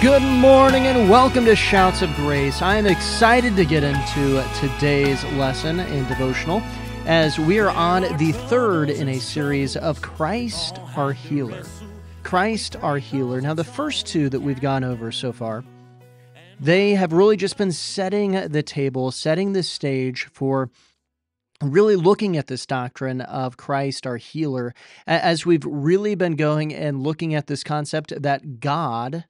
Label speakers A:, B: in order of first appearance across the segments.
A: Good morning and welcome to Shouts of Grace. I am excited to get into today's lesson in devotional as we are on the third in a series of Christ our Healer. Christ our Healer. Now, the first two that we've gone over so far, they have really just been setting the table, setting the stage for really looking at this doctrine of Christ our healer as we've really been going and looking at this concept that God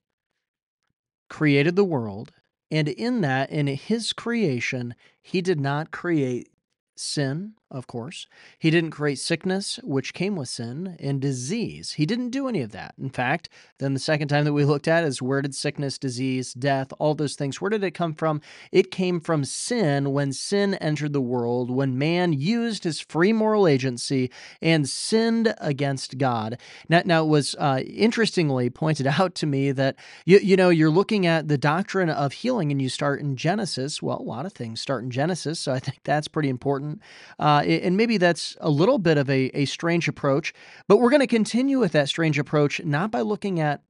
A: created the world. And in that, in his creation, he did not create sin, of course. He didn't create sickness, which came with sin, and disease. He didn't do any of that. In fact, then the second time that we looked at is where did sickness, disease, death, all those things, where did it come from? It came from sin when sin entered the world, when man used his free moral agency and sinned against God. Now, now it was uh, interestingly pointed out to me that, you, you know, you're looking at the doctrine of healing and you start in Genesis. Well, a lot of things start in Genesis, so I think that's pretty important. Uh, uh, and maybe that's a little bit of a, a strange approach, but we're going to continue with that strange approach, not by looking at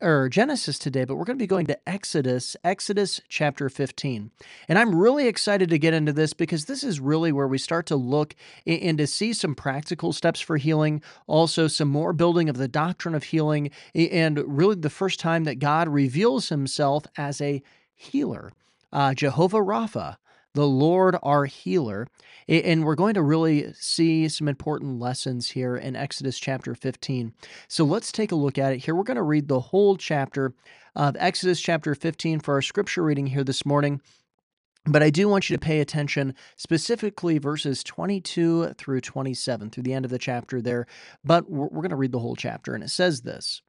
A: or Genesis today, but we're going to be going to Exodus, Exodus chapter 15. And I'm really excited to get into this because this is really where we start to look and to see some practical steps for healing, also some more building of the doctrine of healing, and really the first time that God reveals himself as a healer. Uh, Jehovah Rapha, the Lord our healer. And we're going to really see some important lessons here in Exodus chapter 15. So let's take a look at it here. We're going to read the whole chapter of Exodus chapter 15 for our scripture reading here this morning. But I do want you to pay attention specifically verses 22 through 27 through the end of the chapter there. But we're, going to read the whole chapter, and it says this.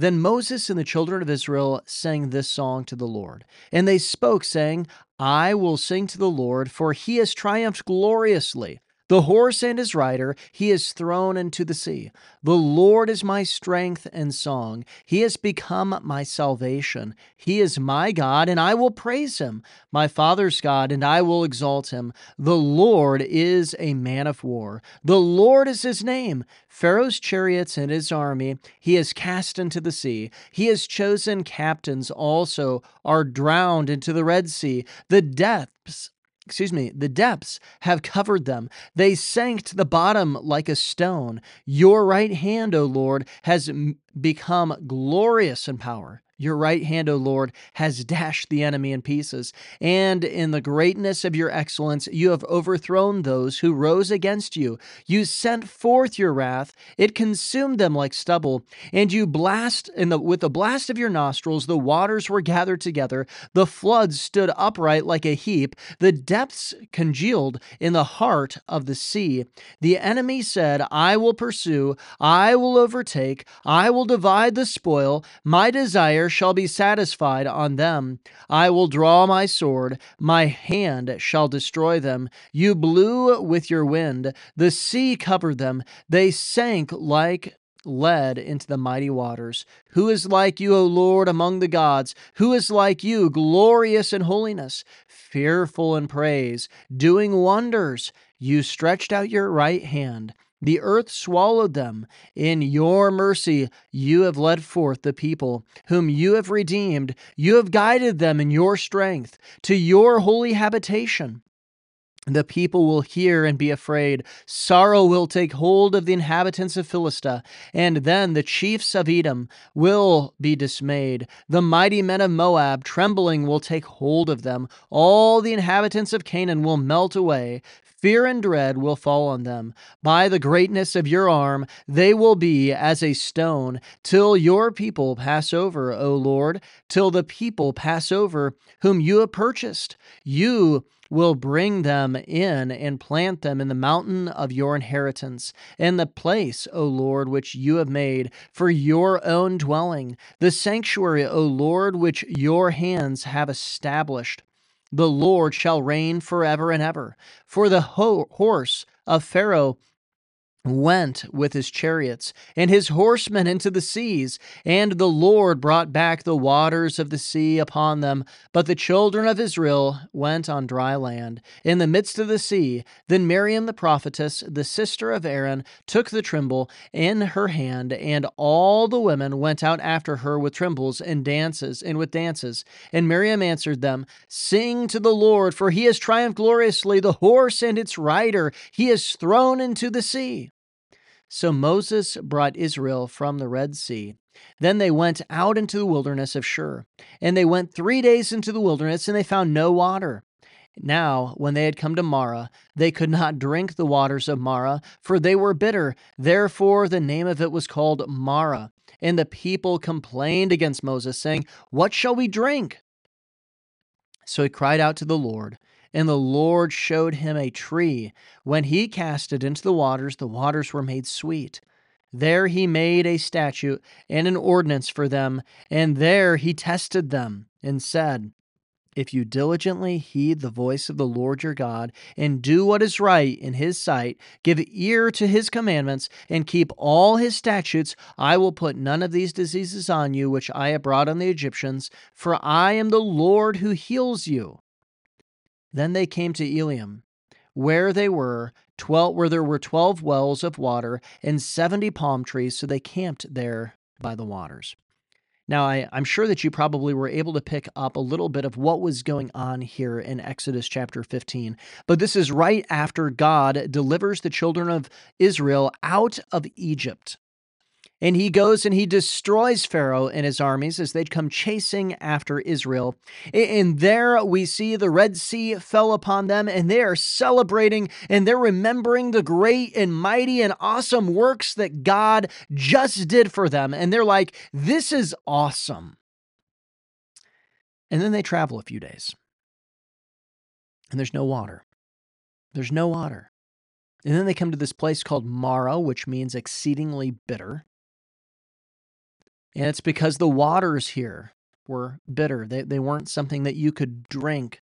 A: Then Moses and the children of Israel sang this song to the Lord. And they spoke, saying, I will sing to the Lord, for he has triumphed gloriously. The horse and his rider he is thrown into the sea. The Lord is my strength and song. He has become my salvation. He is my God, and I will praise him, my father's God, and I will exalt him. The Lord is a man of war. The Lord is his name. Pharaoh's chariots and his army he has cast into the sea. He has chosen captains also are drowned into the Red Sea. The depths excuse me, the depths have covered them. They sank to the bottom like a stone. Your right hand, O Lord, has become glorious in power. Your right hand, O Lord, has dashed the enemy in pieces, and in the greatness of your excellence, you have overthrown those who rose against you. You sent forth your wrath; it consumed them like stubble, and you blast in the with the blast of your nostrils, the waters were gathered together, the floods stood upright like a heap, the depths congealed in the heart of the sea. The enemy said, I will pursue, I will overtake, I will divide the spoil. My desire shall be satisfied on them. I will draw my sword, my hand shall destroy them. You blew with your wind, the sea covered them, they sank like lead into the mighty waters. Who is like you, O Lord, among the gods? Who is like you, glorious in holiness, fearful in praise, doing wonders? You stretched out your right hand the earth swallowed them. In your mercy, you have led forth the people, whom you have redeemed. You have guided them in your strength to your holy habitation. The people will hear and be afraid. Sorrow will take hold of the inhabitants of Philistia, and then the chiefs of Edom will be dismayed. The mighty men of Moab, trembling, will take hold of them. All the inhabitants of Canaan will melt away. Fear and dread will fall on them. By the greatness of your arm, they will be as a stone, till your people pass over, O Lord, till the people pass over whom you have purchased. You will bring them in and plant them in the mountain of your inheritance, in the place, O Lord, which you have made for your own dwelling, the sanctuary, O Lord, which your hands have established. The Lord shall reign forever and ever. For the ho- horse of Pharaoh went with his chariots and his horsemen into the seas, and the Lord brought back the waters of the sea upon them. But the children of Israel went on dry land in the midst of the sea. Then Miriam the prophetess, the sister of Aaron, took the timbrel in her hand, and all the women went out after her with timbrels and dances and with dances. And Miriam answered them, Sing to the Lord, for he has triumphed gloriously, the horse and its rider he has thrown into the sea. So Moses brought Israel from the Red Sea. Then they went out into the wilderness of Shur. And they went three days into the wilderness, and they found no water. Now, when they had come to Marah, they could not drink the waters of Marah, for they were bitter. Therefore, the name of it was called Marah. And the people complained against Moses, saying, What shall we drink? So he cried out to the Lord, and the Lord showed him a tree. When he cast it into the waters, the waters were made sweet. There he made a statute and an ordinance for them, and there he tested them, and said, If you diligently heed the voice of the Lord your God, and do what is right in his sight, give ear to his commandments, and keep all his statutes, I will put none of these diseases on you which I have brought on the Egyptians, for I am the Lord who heals you. Then they came to Elim, where they were twelve where there were twelve wells of water and seventy palm trees, so they camped there by the waters. Now, I, am sure that you probably were able to pick up a little bit of what was going on here in Exodus chapter 15. But this is right after God delivers the children of Israel out of Egypt. And he goes and he destroys Pharaoh and his armies as they'd come chasing after Israel. And there we see the Red Sea fell upon them, and they are celebrating and they're remembering the great and mighty and awesome works that God just did for them. And they're like, this is awesome. And then they travel a few days, and there's no water. There's no water. And then they come to this place called Marah, which means exceedingly bitter. And it's because the waters here were bitter. They, they weren't something that you could drink.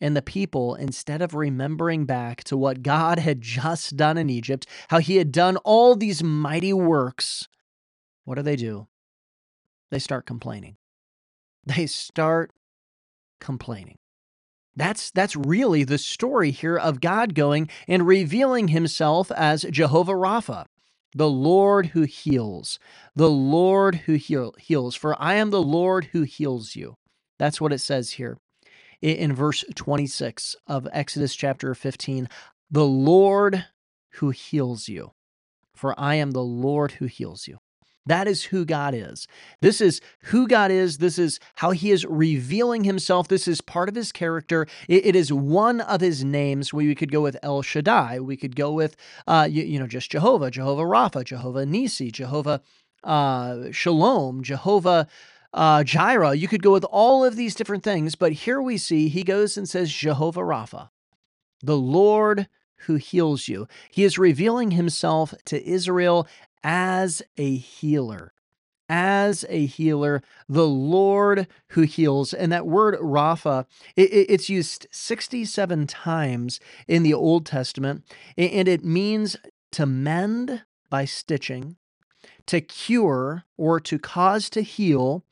A: And the people, instead of remembering back to what God had just done in Egypt, how he had done all these mighty works, what do they do? They start complaining. They start complaining. That's that's really the story here of God going and revealing himself as Jehovah Rapha the Lord who heals, the Lord who heal, heals, for I am the Lord who heals you. That's what it says here in verse 26 of Exodus chapter 15. The Lord who heals you, for I am the Lord who heals you. That is who God is. This is who God is. This is how he is revealing himself. This is part of his character. it, it is one of his names. We, we could go with El Shaddai. We could go with, uh, you, you know, just Jehovah, Jehovah Rapha, Jehovah Nisi, Jehovah uh, Shalom, Jehovah uh, Jireh. You could go with all of these different things. But here we see he goes and says Jehovah Rapha, the Lord who heals you. He is revealing himself to Israel as a healer. As a healer, the Lord who heals. And that word Rapha, it, it's used 67 times in the Old Testament, and it means to mend by stitching, to cure or to cause to heal,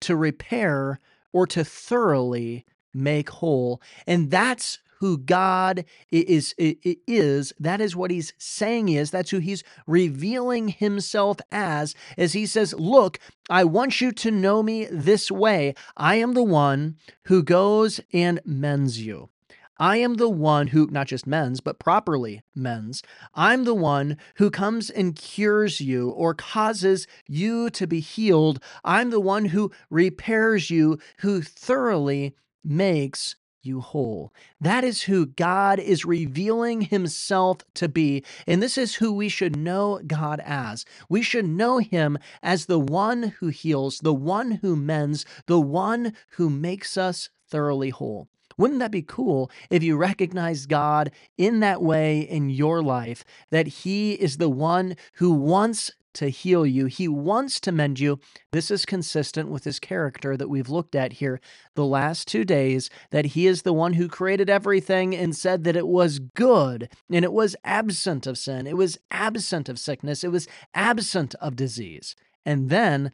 A: to repair or to thoroughly make whole. And that's who God is, is, that is what he's saying is, that's who he's revealing himself as, as he says, Look, I want you to know me this way. I am the one who goes and mends you. I am the one who not just mends, but properly mends. I'm the one who comes and cures you or causes you to be healed. I'm the one who repairs you, who thoroughly makes you whole. That is who God is revealing himself to be. And this is who we should know God as. We should know him as the one who heals, the one who mends, the one who makes us thoroughly whole. Wouldn't that be cool if you recognized God in that way in your life, that He is the one who wants to heal you. He wants to mend you. This is consistent with his character that we've looked at here the last two days that he is the one who created everything and said that it was good and it was absent of sin, it was absent of sickness, it was absent of disease. And then,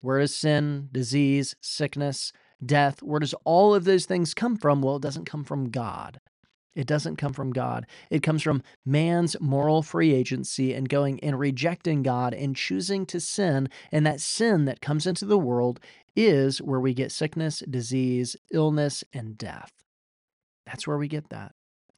A: where is sin, disease, sickness, death? Where does all of those things come from? Well, it doesn't come from God. It doesn't come from God. It comes from man's moral free agency and going and rejecting God and choosing to sin. And that sin that comes into the world is where we get sickness, disease, illness, and death. That's where we get that.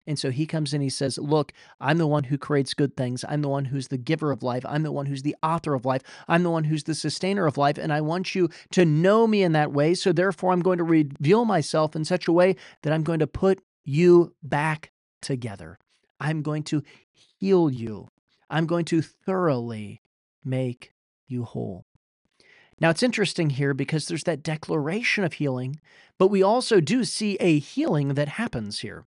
A: And so he comes in, he says, Look, I'm the one who creates good things. I'm the one who's the giver of life. I'm the one who's the author of life. I'm the one who's the sustainer of life. And I want you to know me in that way. So therefore, I'm going to reveal myself in such a way that I'm going to put you back together. I'm going to heal you. I'm going to thoroughly make you whole. Now, it's interesting here because there's that declaration of healing, but we also do see a healing that happens here.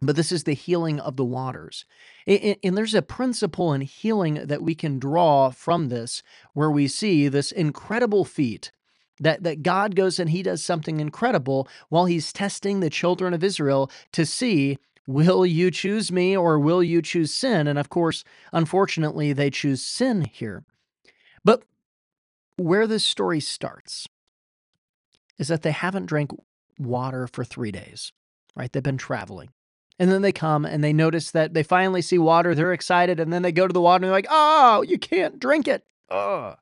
A: But this is the healing of the waters. And there's a principle in healing that we can draw from this, where we see this incredible feat that, that God goes and he does something incredible while he's testing the children of Israel to see will you choose me or will you choose sin? And of course, unfortunately, they choose sin here. But where this story starts is that they haven't drank water for three days, right? They've been traveling. And then they come and they notice that they finally see water. They're excited. And then they go to the water and they're like, oh, you can't drink it. Ugh.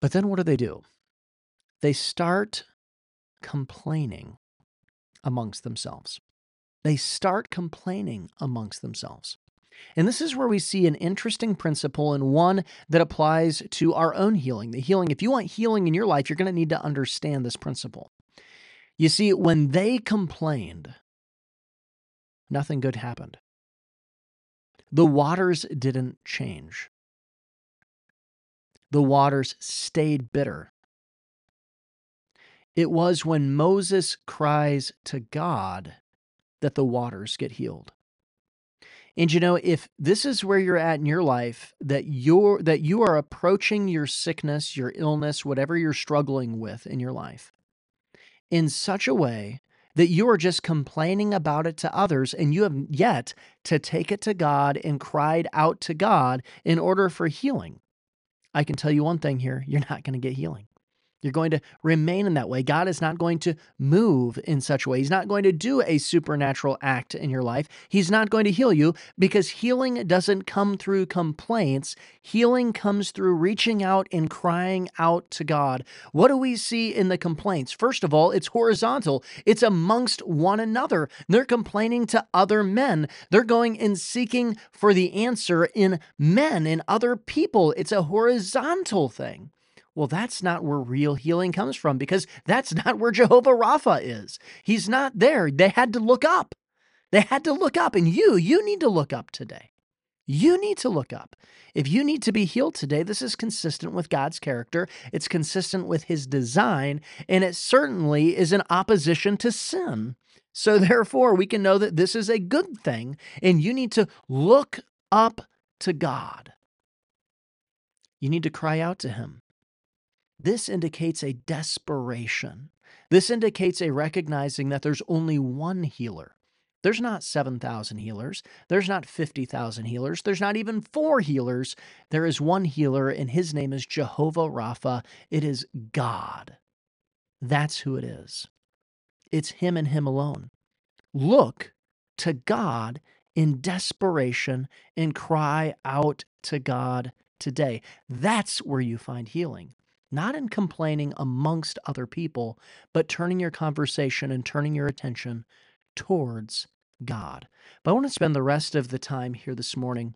A: But then what do they do? They start complaining amongst themselves. They start complaining amongst themselves. And this is where we see an interesting principle and one that applies to our own healing. The healing, if you want healing in your life, you're going to need to understand this principle. You see, when they complained, nothing good happened. The waters didn't change the waters stayed bitter. It was when Moses cries to God that the waters get healed. And you know, if this is where you're at in your life, that you're that you are approaching your sickness, your illness, whatever you're struggling with in your life, in such a way that you are just complaining about it to others and you have yet to take it to God and cried out to God in order for healing. I can tell you one thing here you're not going to get healing. You're going to remain in that way. God is not going to move in such a way. He's not going to do a supernatural act in your life. He's not going to heal you because healing doesn't come through complaints. Healing comes through reaching out and crying out to God. What do we see in the complaints? First of all, it's horizontal, it's amongst one another. They're complaining to other men, they're going and seeking for the answer in men, in other people. It's a horizontal thing. Well, that's not where real healing comes from because that's not where Jehovah Rapha is. He's not there. They had to look up. They had to look up. And you, you need to look up today. You need to look up. If you need to be healed today, this is consistent with God's character. It's consistent with his design, and it certainly is in opposition to sin. So, therefore, we can know that this is a good thing, and you need to look up to God. You need to cry out to him. This indicates a desperation. This indicates a recognizing that there's only one healer. There's not 7,000 healers. There's not 50,000 healers. There's not even four healers. There is one healer, and his name is Jehovah Rapha. It is God. That's who it is. It's him and him alone. Look to God in desperation and cry out to God today. That's where you find healing not in complaining amongst other people, but turning your conversation and turning your attention towards God. But I want to spend the rest of the time here this morning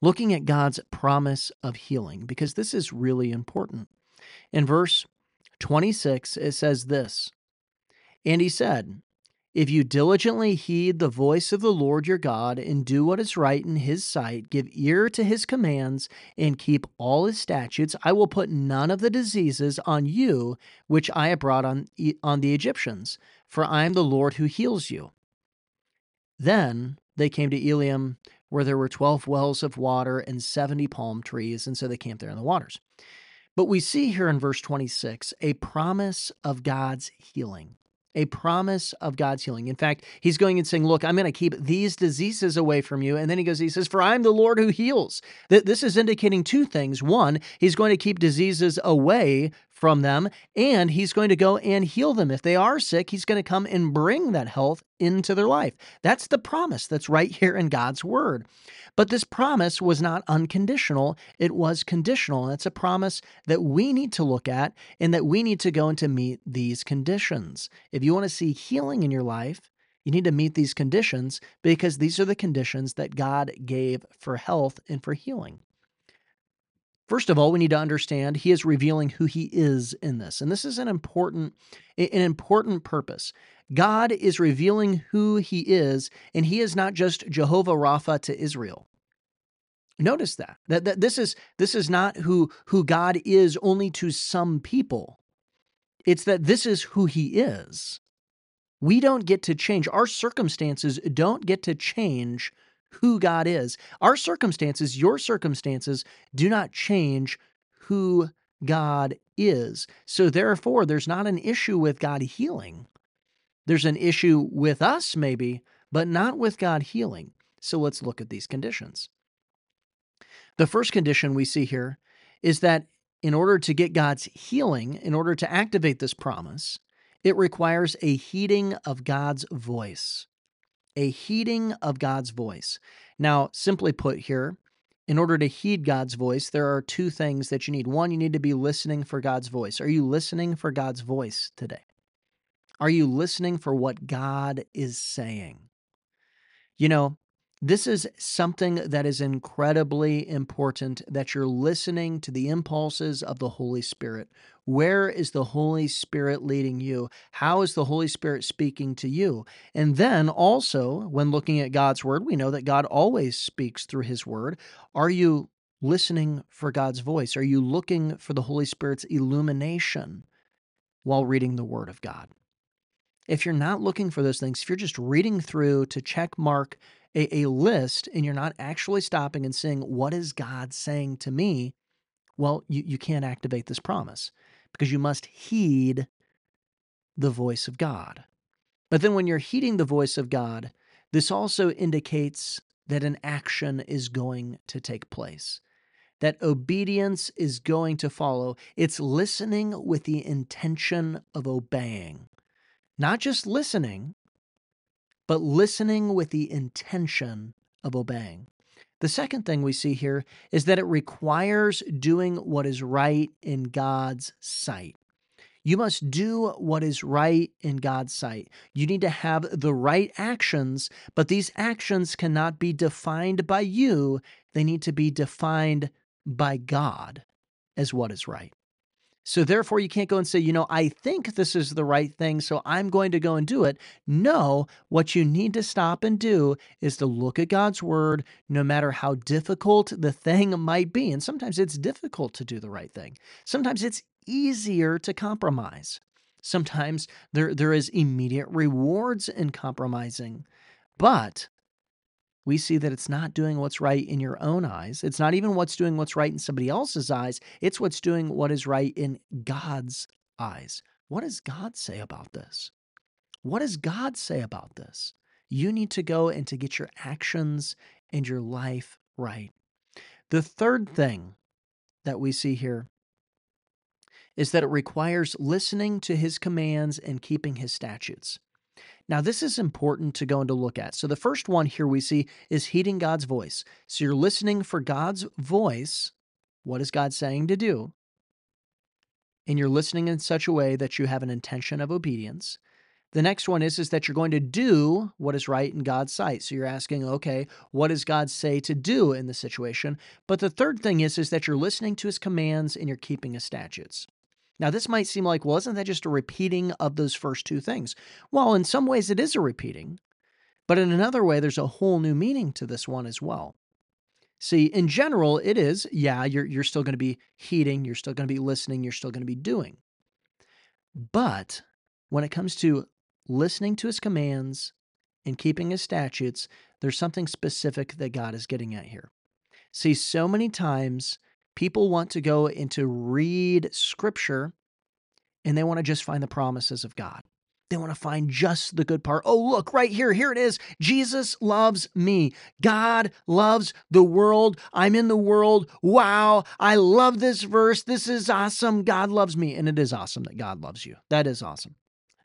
A: looking at God's promise of healing because this is really important. In verse 26, it says this And he said, if you diligently heed the voice of the Lord your God and do what is right in his sight, give ear to his commands, and keep all his statutes, I will put none of the diseases on you which I have brought on, on the Egyptians, for I am the Lord who heals you. Then they came to Elim, where there were 12 wells of water and 70 palm trees, and so they camped there in the waters. But we see here in verse 26 a promise of God's healing a promise of God's healing. In fact, he's going and saying, Look, I'm going to keep these diseases away from you. And then he goes, He says, For I'm the Lord who heals. This is indicating two things. One, he's going to keep diseases away from them, and he's going to go and heal them. If they are sick, he's going to come and bring that health into their life. That's the promise that's right here in God's word. But this promise was not unconditional, it was conditional. And it's a promise that we need to look at and that we need to go into meet these conditions. If you want to see healing in your life, you need to meet these conditions because these are the conditions that God gave for health and for healing. First of all, we need to understand he is revealing who he is in this. And this is an important an important purpose. God is revealing who he is, and he is not just Jehovah Rapha to Israel. Notice that. That, that this is this is not who who God is only to some people. It's that this is who he is. We don't get to change. Our circumstances don't get to change who God is. Our circumstances, your circumstances, do not change who God is. So, therefore, there's not an issue with God healing. There's an issue with us, maybe, but not with God healing. So, let's look at these conditions. The first condition we see here is that in order to get God's healing, in order to activate this promise, it requires a heeding of God's voice a heeding of God's voice. Now, simply put here, in order to heed God's voice, there are two things that you need. One, you need to be listening for God's voice. Are you listening for God's voice today? Are you listening for what God is saying? You know, this is something that is incredibly important that you're listening to the impulses of the Holy Spirit. Where is the Holy Spirit leading you? How is the Holy Spirit speaking to you? And then also, when looking at God's word, we know that God always speaks through his word. Are you listening for God's voice? Are you looking for the Holy Spirit's illumination while reading the word of God? If you're not looking for those things, if you're just reading through to check mark a, a list and you're not actually stopping and saying, What is God saying to me? Well, you, you can't activate this promise because you must heed the voice of God. But then when you're heeding the voice of God, this also indicates that an action is going to take place, that obedience is going to follow. It's listening with the intention of obeying, not just listening, but listening with the intention of obeying. The second thing we see here is that it requires doing what is right in God's sight. You must do what is right in God's sight. You need to have the right actions, but these actions cannot be defined by you. They need to be defined by God as what is right. So therefore, you can't go and say, you know, I think this is the right thing, so I'm going to go and do it. No, what you need to stop and do is to look at God's word, no matter how difficult the thing might be. And sometimes it's difficult to do the right thing. Sometimes it's easier to compromise. Sometimes there, there is immediate rewards in compromising. But we see that it's not doing what's right in your own eyes. It's not even what's doing what's right in somebody else's eyes. It's what's doing what is right in God's eyes. What does God say about this? What does God say about this? You need to go and to get your actions and your life right. The third thing that we see here is that it requires listening to his commands and keeping his statutes. Now, this is important to go and to look at. So, the first one here we see is heeding God's voice. So, you're listening for God's voice. What is God saying to do? And you're listening in such a way that you have an intention of obedience. The next one is, is that you're going to do what is right in God's sight. So you're asking, okay, what does God say to do in the situation? But the third thing is, is that you're listening to his commands and you're keeping his statutes. Now, this might seem like, well, isn't that just a repeating of those first two things? Well, in some ways, it is a repeating, but in another way, there's a whole new meaning to this one as well. See, in general, it is, yeah, you're, you're still going to be heeding, you're still going to be listening, you're still going to be doing. But when it comes to listening to his commands and keeping his statutes, there's something specific that God is getting at here. See, so many times people want to go into read scripture and they want to just find the promises of God. They want to find just the good part. Oh, look, right here. Here it is. Jesus loves me. God loves the world. I'm in the world. Wow. I love this verse. This is awesome. God loves me. And it is awesome that God loves you. That is awesome.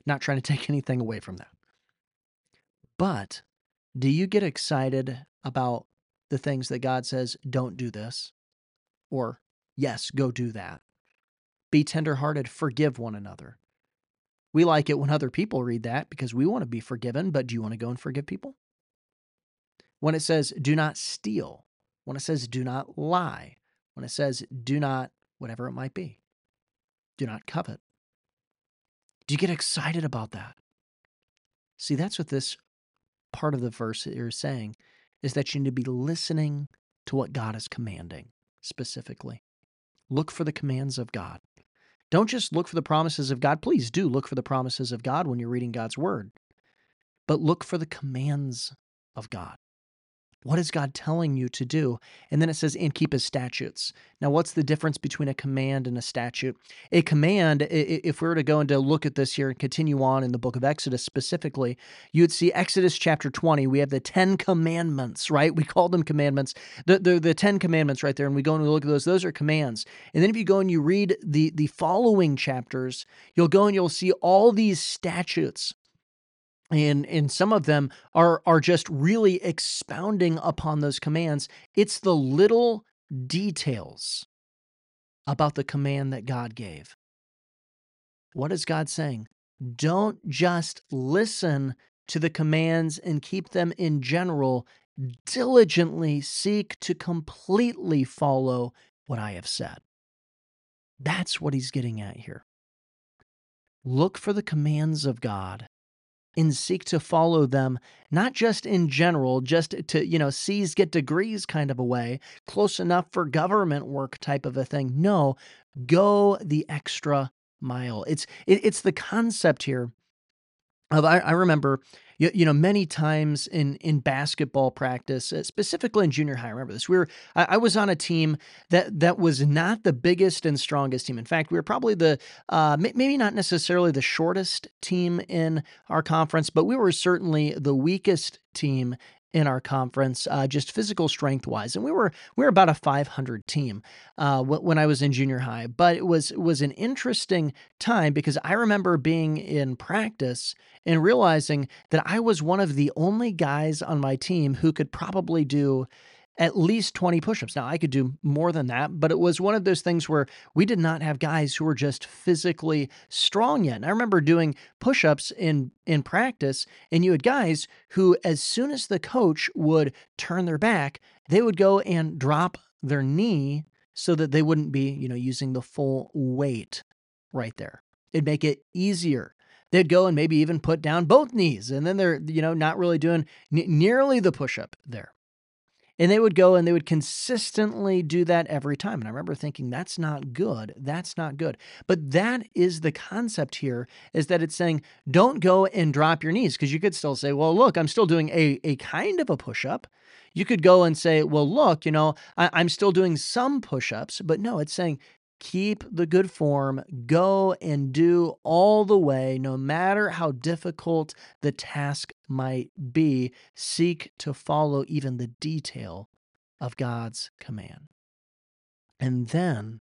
A: Not trying to take anything away from that. But do you get excited about the things that God says, don't do this? Or, yes, go do that? Be tenderhearted, forgive one another. We like it when other people read that because we want to be forgiven, but do you want to go and forgive people? When it says, do not steal, when it says, do not lie, when it says, do not, whatever it might be, do not covet. Do you get excited about that? See, that's what this part of the verse is saying is that you need to be listening to what God is commanding specifically. Look for the commands of God. Don't just look for the promises of God. Please do look for the promises of God when you're reading God's word, but look for the commands of God. What is God telling you to do? And then it says, and keep his statutes. Now, what's the difference between a command and a statute? A command, if we were to go and to look at this here and continue on in the book of Exodus specifically, you would see Exodus chapter 20. We have the 10 commandments, right? We call them commandments. The, the, the 10 commandments right there, and we go and we look at those. Those are commands. And then if you go and you read the, the following chapters, you'll go and you'll see all these statutes and and some of them are are just really expounding upon those commands. It's the little details about the command that God gave. What is God saying? Don't just listen to the commands and keep them in general. Diligently seek to completely follow what I have said. That's what he's getting at here. Look for the commands of God and seek to follow them, not just in general, just to, you know, C's get degrees kind of a way, close enough for government work type of a thing. No, go the extra mile. It's it, it's the concept here of I, I remember you, you know many times in in basketball practice uh, specifically in junior high I remember this we were I, I, was on a team that that was not the biggest and strongest team. In fact we were probably the uh, maybe not necessarily the shortest team in our conference but we were certainly the weakest team in our conference, uh, just physical strength wise, and we were we were about a 500 team uh, when I was in junior high. But it was it was an interesting time because I remember being in practice and realizing that I was one of the only guys on my team who could probably do at least 20 push-ups. Now, I could do more than that, but it was one of those things where we did not have guys who were just physically strong yet. And I remember doing push-ups in in practice, and you had guys who as soon as the coach would turn their back, they would go and drop their knee so that they wouldn't be, you know, using the full weight right there. It'd make it easier they'd go and maybe even put down both knees and then they're you know not really doing n- nearly the push up there and they would go and they would consistently do that every time. And I remember thinking, that's not good. That's not good. But that is the concept here is that it's saying, don't go and drop your knees because you could still say, well, look, I'm still doing a, a kind of a push up. You could go and say, well, look, you know, I, I'm still doing some push ups. But no, it's saying, keep the good form, go and do all the way, no matter how difficult the task might be. Seek to follow even the detail of God's command. And then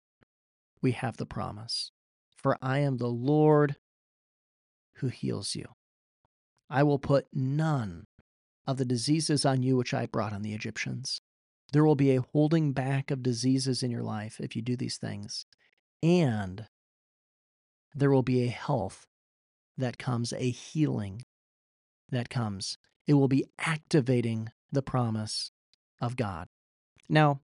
A: we have the promise For I am the Lord who heals you. I will put none of the diseases on you which I brought on the Egyptians. There will be a holding back of diseases in your life if you do these things. And there will be a health that comes, a healing that comes. It will be activating the promise of God. Now,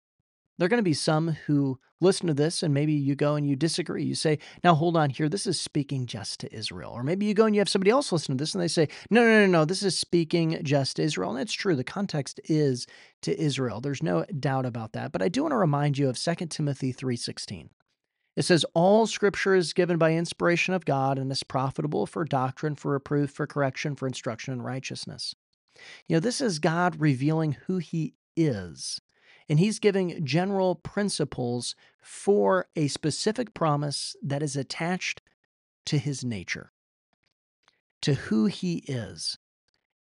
A: there are going to be some who listen to this and maybe you go and you disagree. You say, now hold on here, this is speaking just to Israel. Or maybe you go and you have somebody else listen to this and they say, no, no, no, no, this is speaking just to Israel. And it's true, the context is to Israel. There's no doubt about that. But I do want to remind you of 2 Timothy 3.16. It says, All scripture is given by inspiration of God and is profitable for doctrine, for reproof, for correction, for instruction in righteousness. You know, this is God revealing who He is. And He's giving general principles for a specific promise that is attached to His nature, to who He is.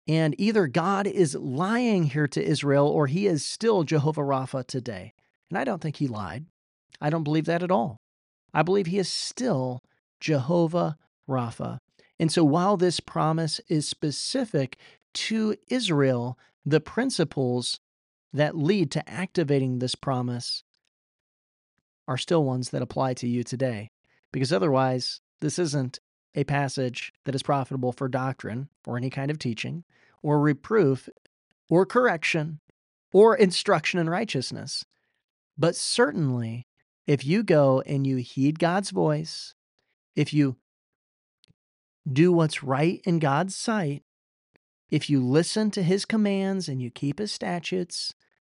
A: And either God is lying here to Israel or he is still Jehovah Rapha today. And I don't think he lied. I don't believe that at all. I believe he is still Jehovah Rapha. And so while this promise is specific to Israel, the principles that lead to activating this promise are still ones that apply to you today. Because otherwise, this isn't a passage that is profitable for doctrine or any kind of teaching or reproof or correction or instruction in righteousness. But certainly, if you go and you heed God's voice, if you do what's right in God's sight, if you listen to his commands and you keep his statutes,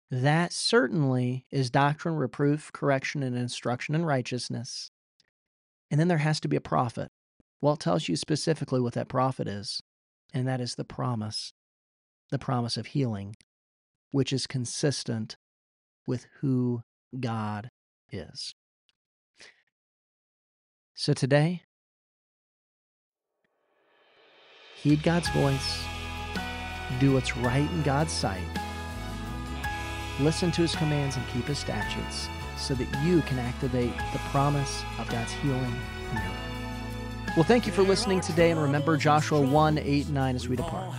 A: that certainly is doctrine, reproof, correction, and instruction in righteousness. And then there has to be a profit. Well, it tells you specifically what that profit is, and that is the promise, the promise of healing, which is consistent with who God is. So today, heed God's voice, do what's right in God's sight, listen to his commands, and keep his statutes so that you can activate the promise of God's healing in your life. Well, thank you for listening today, and remember Joshua 1 8 9 as we depart.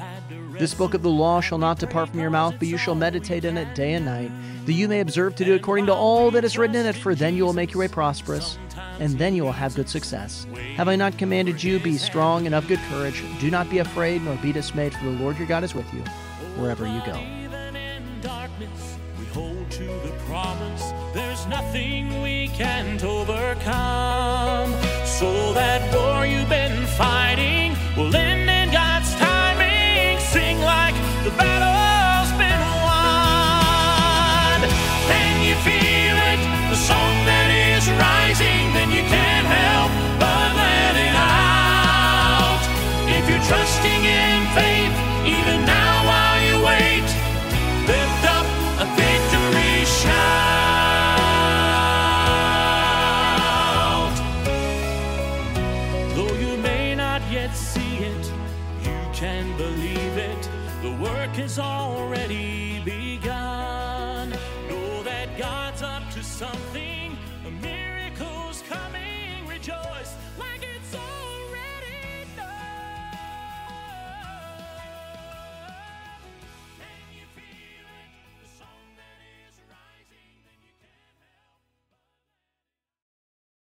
A: This book of the law shall not depart from your mouth, but you shall meditate in it day and night, that you may observe to do according to all that is written in it, for then you will make your way prosperous, and then you will have good success. Have I not commanded you, be strong and of good courage? Do not be afraid, nor be dismayed, for the Lord your God is with you wherever you go. Darkness, we hold to the promise there's nothing we can't overcome. So that war you've been fighting will end in God's timing. Sing like the battle's